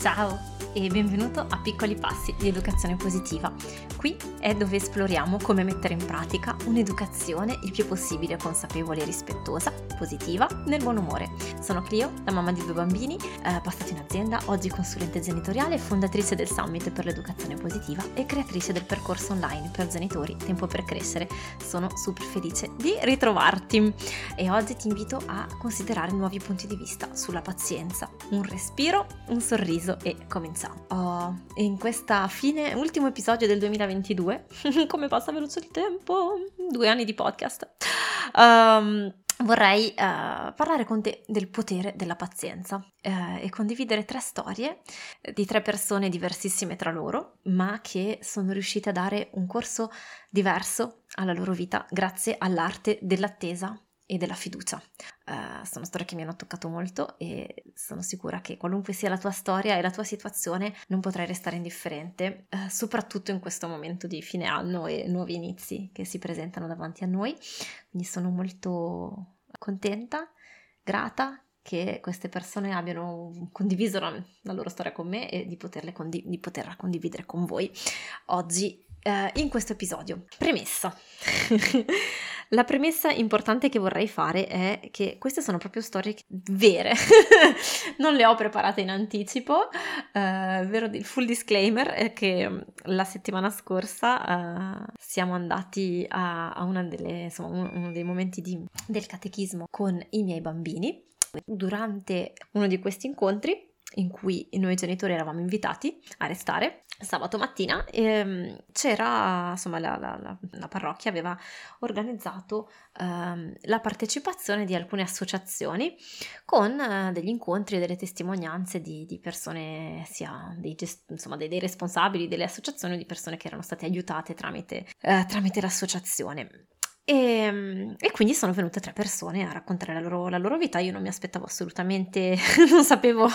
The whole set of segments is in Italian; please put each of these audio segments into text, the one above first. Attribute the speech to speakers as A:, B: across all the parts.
A: 炸哦 e benvenuto a Piccoli Passi di Educazione Positiva. Qui è dove esploriamo come mettere in pratica un'educazione il più possibile consapevole e rispettosa, positiva, nel buon umore. Sono Clio, la mamma di due bambini, eh, passata in azienda, oggi consulente genitoriale, fondatrice del Summit per l'Educazione Positiva e creatrice del percorso online per genitori Tempo per Crescere. Sono super felice di ritrovarti e oggi ti invito a considerare nuovi punti di vista sulla pazienza, un respiro, un sorriso e cominciare cominciamo. Oh, in questa fine, ultimo episodio del 2022, come passa veloce il tempo, due anni di podcast, um, vorrei uh, parlare con te del potere della pazienza uh, e condividere tre storie di tre persone diversissime tra loro, ma che sono riuscite a dare un corso diverso alla loro vita grazie all'arte dell'attesa e della fiducia. Uh, sono storie che mi hanno toccato molto e sono sicura che qualunque sia la tua storia e la tua situazione non potrai restare indifferente, uh, soprattutto in questo momento di fine anno e nuovi inizi che si presentano davanti a noi. Quindi sono molto contenta, grata che queste persone abbiano condiviso la, la loro storia con me e di, condi- di poterla condividere con voi oggi uh, in questo episodio. Premessa. La premessa importante che vorrei fare è che queste sono proprio storie vere, non le ho preparate in anticipo, uh, vero, il full disclaimer è che mm, la settimana scorsa uh, siamo andati a, a delle, insomma, uno, uno dei momenti di, del catechismo con i miei bambini. Durante uno di questi incontri in cui noi genitori eravamo invitati a restare sabato mattina ehm, c'era insomma la, la, la, la, parrocchia aveva organizzato ehm, la partecipazione di alcune associazioni con eh, degli incontri e delle testimonianze di, di persone sia dei, gest- insomma, dei, dei, responsabili delle associazioni o di persone che erano state aiutate tramite, eh, tramite l'associazione e, ehm, e, quindi sono venute tre persone a raccontare la loro, la loro vita. Io non mi aspettavo assolutamente, non sapevo,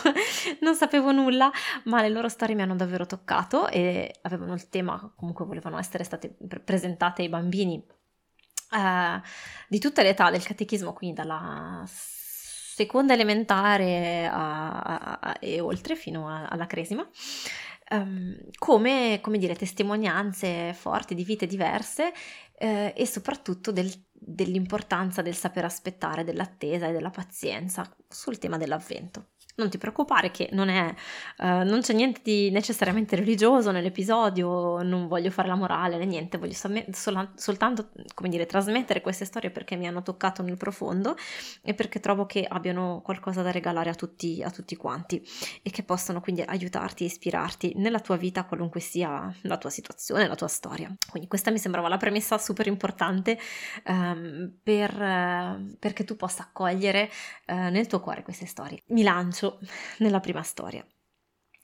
A: non sapevo, nulla, ma le loro storie mi hanno davvero toccato e avevano il tema, comunque volevano essere state presentate ai bambini uh, di tutte le età del catechismo, quindi dalla seconda elementare a, a, a, e oltre fino alla cresima um, come, come dire, testimonianze forti di vite diverse eh, e soprattutto del, dell'importanza del saper aspettare, dell'attesa e della pazienza sul tema dell'avvento non ti preoccupare che non, è, uh, non c'è niente di necessariamente religioso nell'episodio, non voglio fare la morale né niente, voglio sol- sol- soltanto, come dire, trasmettere queste storie perché mi hanno toccato nel profondo e perché trovo che abbiano qualcosa da regalare a tutti, a tutti quanti e che possano quindi aiutarti e ispirarti nella tua vita, qualunque sia la tua situazione, la tua storia. Quindi questa mi sembrava la premessa super importante um, per, uh, perché tu possa accogliere uh, nel tuo cuore queste storie. Mi lancio lancio nella prima storia.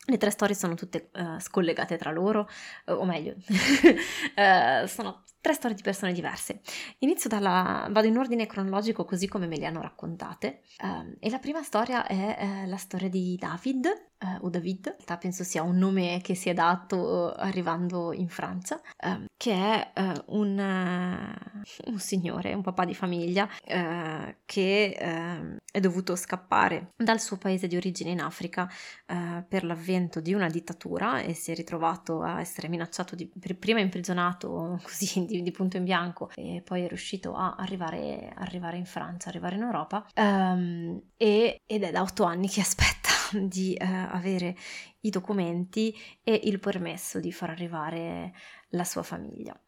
A: Le tre storie sono tutte uh, scollegate tra loro, uh, o meglio, uh, sono tre storie di persone diverse. Inizio dalla. vado in ordine cronologico così come me le hanno raccontate. Um, e la prima storia è la storia di David, uh, o David, in realtà penso sia un nome che si è dato arrivando in Francia, uh, che è uh, un, un, signore, un papà di famiglia che ehm, è dovuto scappare dal suo paese di origine in Africa per l'avvento di una dittatura e si è ritrovato a essere minacciato, di, prima imprigionato così di, di, punto in bianco e poi è riuscito a arrivare, arrivare in Francia, arrivare in Europa um, e, ed è da otto anni che aspetta di eh, avere i documenti e il permesso di far arrivare la sua famiglia.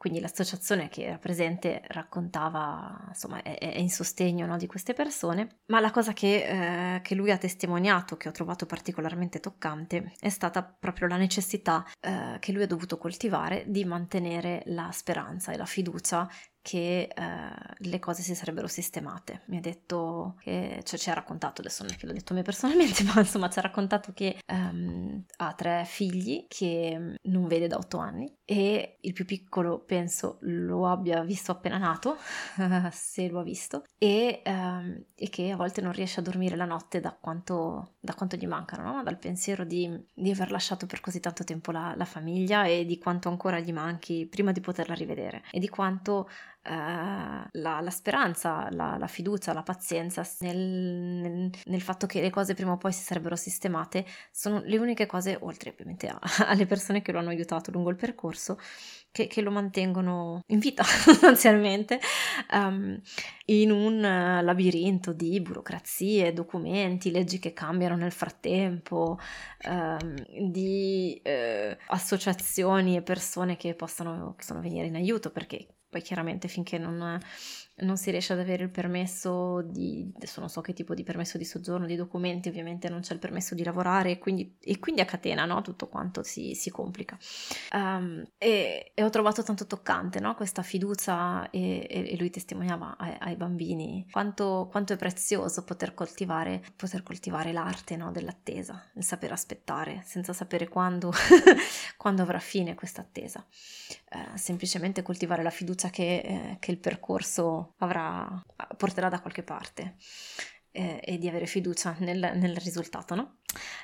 A: Quindi l'associazione che era presente raccontava, insomma, è, è in sostegno no, di queste persone, ma la cosa che, eh, che, lui ha testimoniato, che ho trovato particolarmente toccante, è stata proprio la necessità eh, che lui ha dovuto coltivare di mantenere la speranza e la fiducia che eh, le cose si sarebbero sistemate. Mi ha detto che, cioè ci ha raccontato, adesso non è che l'ho detto a me personalmente, ma insomma ci ha raccontato che um, ha tre figli che non vede da otto anni e il più piccolo penso lo abbia visto appena nato, se lo ha visto, e, um, e, che a volte non riesce a dormire la notte da quanto, da quanto gli mancano, no? dal pensiero di, di, aver lasciato per così tanto tempo la, la famiglia e di quanto ancora gli manchi prima di poterla rivedere e di quanto uh, la, la, speranza, la, la, fiducia, la pazienza nel, nel, nel, fatto che le cose prima o poi si sarebbero sistemate sono le uniche cose, oltre ovviamente a, alle persone che lo hanno aiutato lungo il percorso, che, che lo mantengono in vita sostanzialmente um, in un uh, labirinto di burocrazie, documenti, leggi che cambiano nel frattempo, um, di uh, associazioni e persone che possono, che venire in aiuto perché poi chiaramente finché non non si riesce ad avere il permesso di, adesso non so che tipo di permesso di soggiorno, di documenti, ovviamente non c'è il permesso di lavorare quindi, e quindi a catena no? tutto quanto si, si complica. Um, e, e, ho trovato tanto toccante no? questa fiducia e, e, lui testimoniava ai, ai bambini quanto, quanto, è prezioso poter coltivare, poter coltivare l'arte no? dell'attesa, il saper aspettare senza sapere quando, quando avrà fine questa attesa. Uh, semplicemente coltivare la fiducia che, eh, che il percorso avrà, porterà da qualche parte eh, e di avere fiducia nel, nel risultato, no?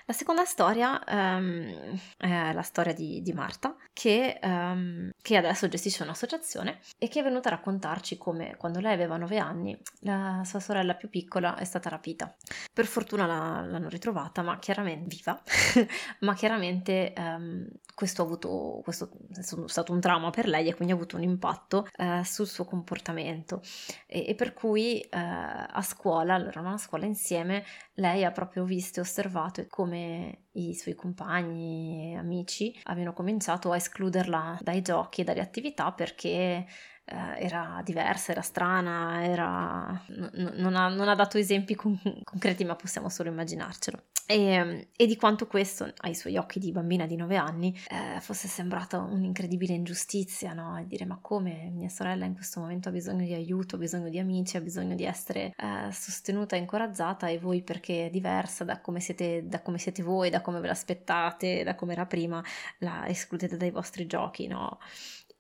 A: La seconda storia um, è la storia di, di Marta, che, um, che, adesso gestisce un'associazione e che è venuta a raccontarci come quando lei aveva 9 anni la sua sorella più piccola è stata rapita. Per fortuna la, l'hanno ritrovata, ma chiaramente viva, ma chiaramente um, questo, ha avuto, questo è stato un trauma per lei e quindi ha avuto un impatto uh, sul suo comportamento e, e per cui uh, a scuola, erano a scuola insieme, lei ha proprio visto e osservato come i suoi compagni e amici abbiano cominciato a escluderla dai giochi e dalle attività perché eh, era diversa, era strana, era... N- non, ha, non, ha, dato esempi con- concreti, ma possiamo solo immaginarcelo. E, e, di quanto questo, ai suoi occhi di bambina di 9 anni, eh, fosse sembrata un'incredibile ingiustizia, no? E dire ma come mia sorella in questo momento ha bisogno di aiuto, ha bisogno di amici, ha bisogno di essere eh, sostenuta e incoraggiata e voi perché è diversa da come, siete, da come siete voi, da come ve l'aspettate, da come era prima, la escludete dai vostri giochi, no?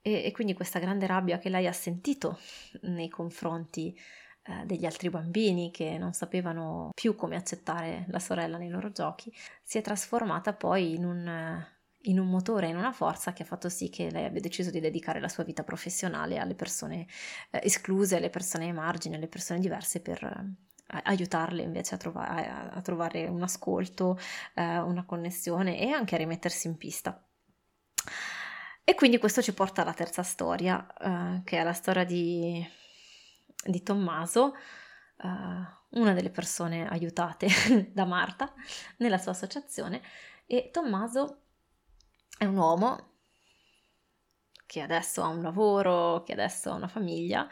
A: E, e quindi questa grande rabbia che lei ha sentito nei confronti eh, degli altri bambini che non sapevano più come accettare la sorella nei loro giochi, si è trasformata poi in un, in un motore, in una forza che ha fatto sì che lei abbia deciso di dedicare la sua vita professionale alle persone eh, escluse, alle persone ai margini, alle persone diverse per eh, aiutarle invece a, trova- a, a, trovare un ascolto, eh, una connessione e anche a rimettersi in pista. E quindi questo ci porta alla terza storia, uh, che è la storia di, di Tommaso, uh, una delle persone aiutate da Marta nella sua associazione. E Tommaso è un uomo che adesso ha un lavoro, che adesso ha una famiglia,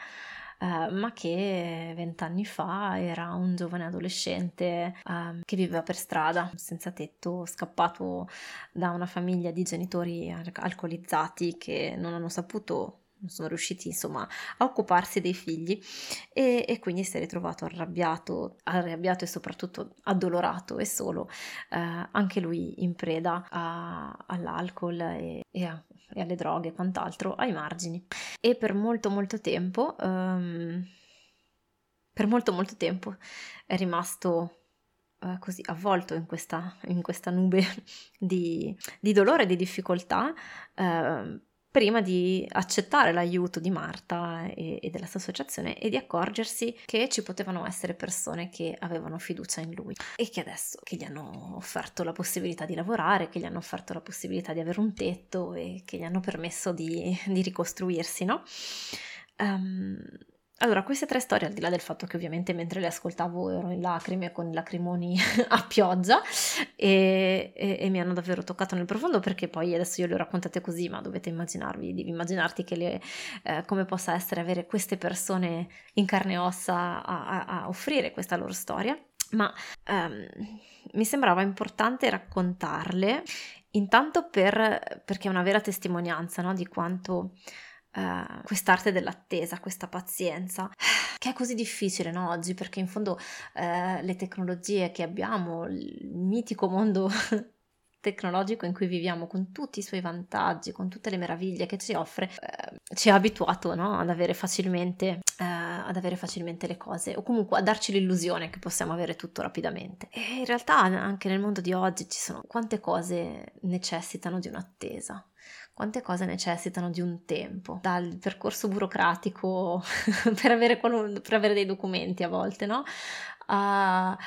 A: eh, ma che vent'anni fa era un giovane adolescente eh, che viveva per strada, senza tetto, scappato da una famiglia di genitori alcolizzati che non hanno saputo non sono riusciti insomma a occuparsi dei figli e, e quindi si è ritrovato arrabbiato, arrabbiato e soprattutto addolorato e solo eh, anche lui in preda a, all'alcol e, e a e alle droghe e quant'altro ai margini. E per molto molto tempo, um, per molto molto tempo è rimasto uh, così avvolto in questa, in questa nube di, di, dolore e di difficoltà. Uh, prima di accettare l'aiuto di Marta e, e, della sua associazione e di accorgersi che ci potevano essere persone che avevano fiducia in lui e che adesso che gli hanno offerto la possibilità di lavorare, che gli hanno offerto la possibilità di avere un tetto e che gli hanno permesso di, di ricostruirsi, no? Um, allora, queste tre storie, al di là del fatto che ovviamente mentre le ascoltavo ero in lacrime con i lacrimoni a pioggia e, e, e, mi hanno davvero toccato nel profondo perché poi adesso io le ho raccontate così, ma dovete immaginarvi, devi immaginarti le, eh, come possa essere avere queste persone in carne e ossa a, a, a offrire questa loro storia. Ma um, mi sembrava importante raccontarle intanto per, perché è una vera testimonianza no, di quanto uh, quest'arte dell'attesa, questa pazienza, che è così difficile no, oggi perché in fondo uh, le tecnologie che abbiamo, il mitico mondo tecnologico in cui viviamo, con tutti i suoi vantaggi, con tutte le meraviglie che ci offre, eh, ci ha abituato no? ad, avere eh, ad avere facilmente le cose o comunque a darci l'illusione che possiamo avere tutto rapidamente. E in realtà anche nel mondo di oggi ci sono quante cose necessitano di un'attesa quante cose necessitano di un tempo, dal percorso burocratico per, avere qualun- per avere dei documenti a volte, no? A,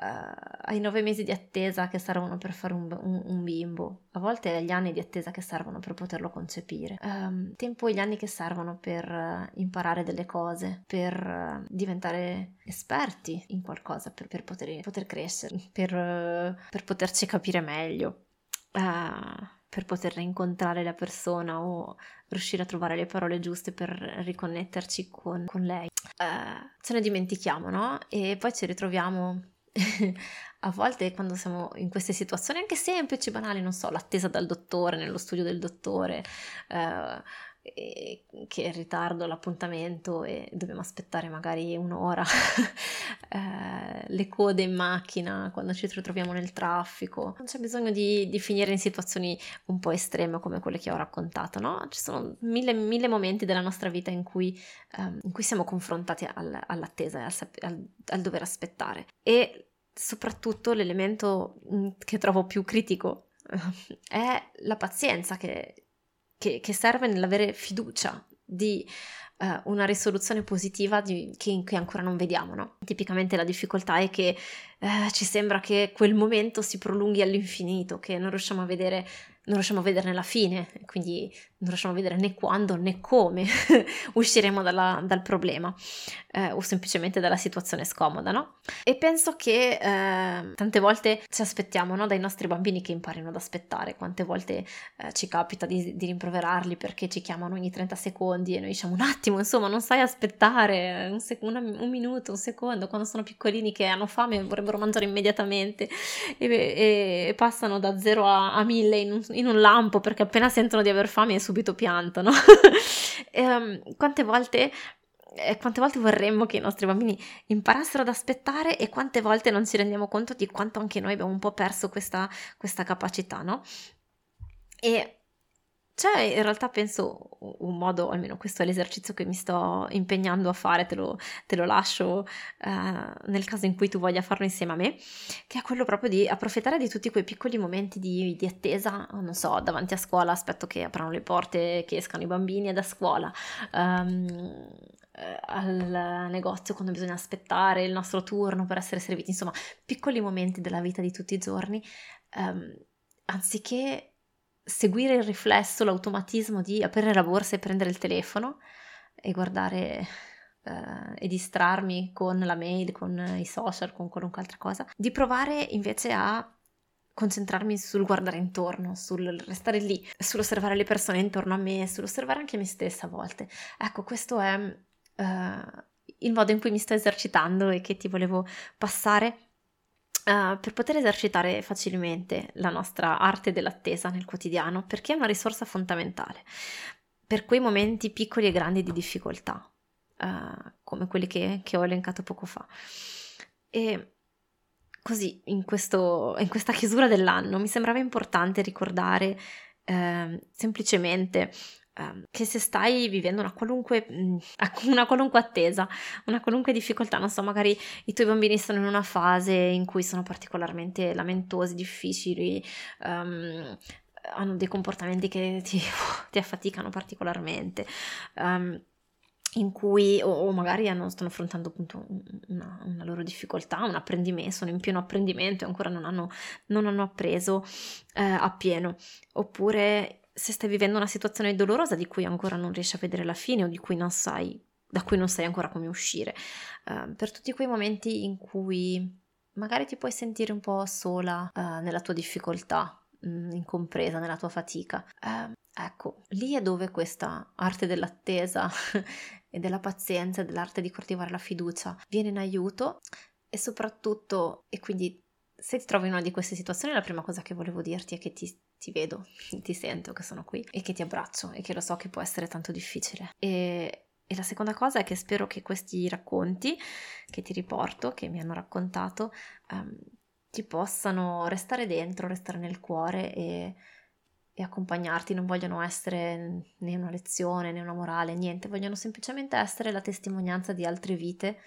A: ai nove mesi di attesa che servono per fare un, un, un, bimbo, a volte agli anni di attesa che servono per poterlo concepire, um, tempo e gli anni che servono per uh, imparare delle cose, per uh, diventare esperti in qualcosa, per, per poter, poter, crescere, per, uh, per, poterci capire meglio. Uh, per poter rincontrare la persona o riuscire a trovare le parole giuste per riconnetterci con, con lei. Uh, ce ne dimentichiamo, no? E poi ci ritroviamo a volte quando siamo in queste situazioni anche semplici, banali, non so, l'attesa dal dottore, nello studio del dottore, uh, che in ritardo l'appuntamento e dobbiamo aspettare magari un'ora, eh, le code in macchina quando ci ritroviamo nel traffico. Non c'è bisogno di, di, finire in situazioni un po' estreme come quelle che ho raccontato, no? Ci sono mille, mille momenti della nostra vita in cui, um, in cui siamo confrontati al, all'attesa e al, al, al dover aspettare. E soprattutto l'elemento mm, che trovo più critico è la pazienza che che, che serve nell'avere fiducia di uh, una risoluzione positiva di, che, che, ancora non vediamo. No? Tipicamente la difficoltà è che uh, ci sembra che quel momento si prolunghi all'infinito, che non riusciamo a vedere non riusciamo a vederne la fine, quindi non riusciamo a vedere né quando né come usciremo dalla, dal problema eh, o semplicemente dalla situazione scomoda, no? E penso che eh, tante volte ci aspettiamo no, dai nostri bambini che imparino ad aspettare, quante volte eh, ci capita di, di, rimproverarli perché ci chiamano ogni 30 secondi e noi diciamo un attimo, insomma, non sai aspettare un, sec- una, un minuto, un secondo, quando sono piccolini che hanno fame e vorrebbero mangiare immediatamente e, e, e passano da 0 a, a 1000 in in un lampo perché appena sentono di aver fame subito piantano. e, um, quante volte eh, quante volte vorremmo che i nostri bambini imparassero ad aspettare e quante volte non ci rendiamo conto di quanto anche noi abbiamo un po' perso questa, questa capacità, no? E c'è in realtà penso un modo, almeno questo è l'esercizio che mi sto impegnando a fare, te lo, te lo lascio uh, nel caso in cui tu voglia farlo insieme a me, che è quello proprio di approfittare di tutti quei piccoli momenti di, di attesa, non so, davanti a scuola, aspetto che aprano le porte, che escano i bambini da scuola. Um, al negozio quando bisogna aspettare il nostro turno per essere serviti, insomma, piccoli momenti della vita di tutti i giorni, um, anziché seguire il riflesso, l'automatismo di aprire la borsa e prendere il telefono e guardare eh, e distrarmi con la mail, con i social, con qualunque altra cosa, di provare invece a concentrarmi sul guardare intorno, sul restare lì, sull'osservare le persone intorno a me, sull'osservare anche me stessa a volte. Ecco, questo è uh, il modo in cui mi sto esercitando e che ti volevo passare Uh, per poter esercitare facilmente la nostra arte dell'attesa nel quotidiano, perché è una risorsa fondamentale per quei momenti piccoli e grandi di difficoltà, uh, come quelli che, che, ho elencato poco fa. E così, in, questo, in, questa chiusura dell'anno, mi sembrava importante ricordare uh, semplicemente Ehm, che se stai vivendo una qualunque, mm, una qualunque attesa, una qualunque difficoltà, non so, magari i tuoi bambini sono in una fase in cui sono particolarmente lamentosi, difficili, um, hanno dei comportamenti che ti, ti affaticano particolarmente. Um, in cui o, o magari hanno, stanno affrontando appunto una, una, loro difficoltà, un apprendimento, sono in pieno apprendimento e ancora non hanno, non hanno appreso eh, appieno, oppure se stai vivendo una situazione dolorosa di cui ancora non riesci a vedere la fine o di cui non sai, da cui non sai ancora come uscire, uh, per tutti quei momenti in cui magari ti puoi sentire un po' sola uh, nella tua difficoltà, mh, mm, incompresa nella tua fatica. Uh, ecco, lì è dove questa arte dell'attesa e della pazienza, dell'arte di coltivare la fiducia viene in aiuto e soprattutto, e quindi se ti trovi in una di queste situazioni, la prima cosa che volevo dirti è che ti, ti, vedo, ti sento che sono qui e che ti abbraccio e che lo so che può essere tanto difficile. E, e la seconda cosa è che spero che questi racconti che ti riporto, che mi hanno raccontato, um, ti possano restare dentro, restare nel cuore e, e accompagnarti, non vogliono essere né una lezione né una morale, niente, vogliono semplicemente essere la testimonianza di altre vite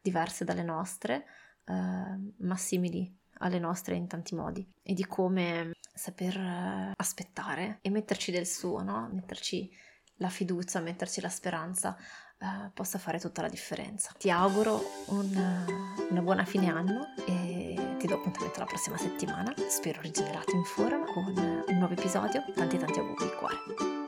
A: diverse dalle nostre, eh, ma simili alle nostre in tanti modi e di come saper eh, aspettare e metterci del suo, no? metterci la fiducia, metterci la speranza eh, possa fare tutta la differenza. Ti auguro un, una buona fine anno e ti do appuntamento la prossima settimana, spero rigenerato in forma con un nuovo episodio. Tanti tanti auguri di cuore.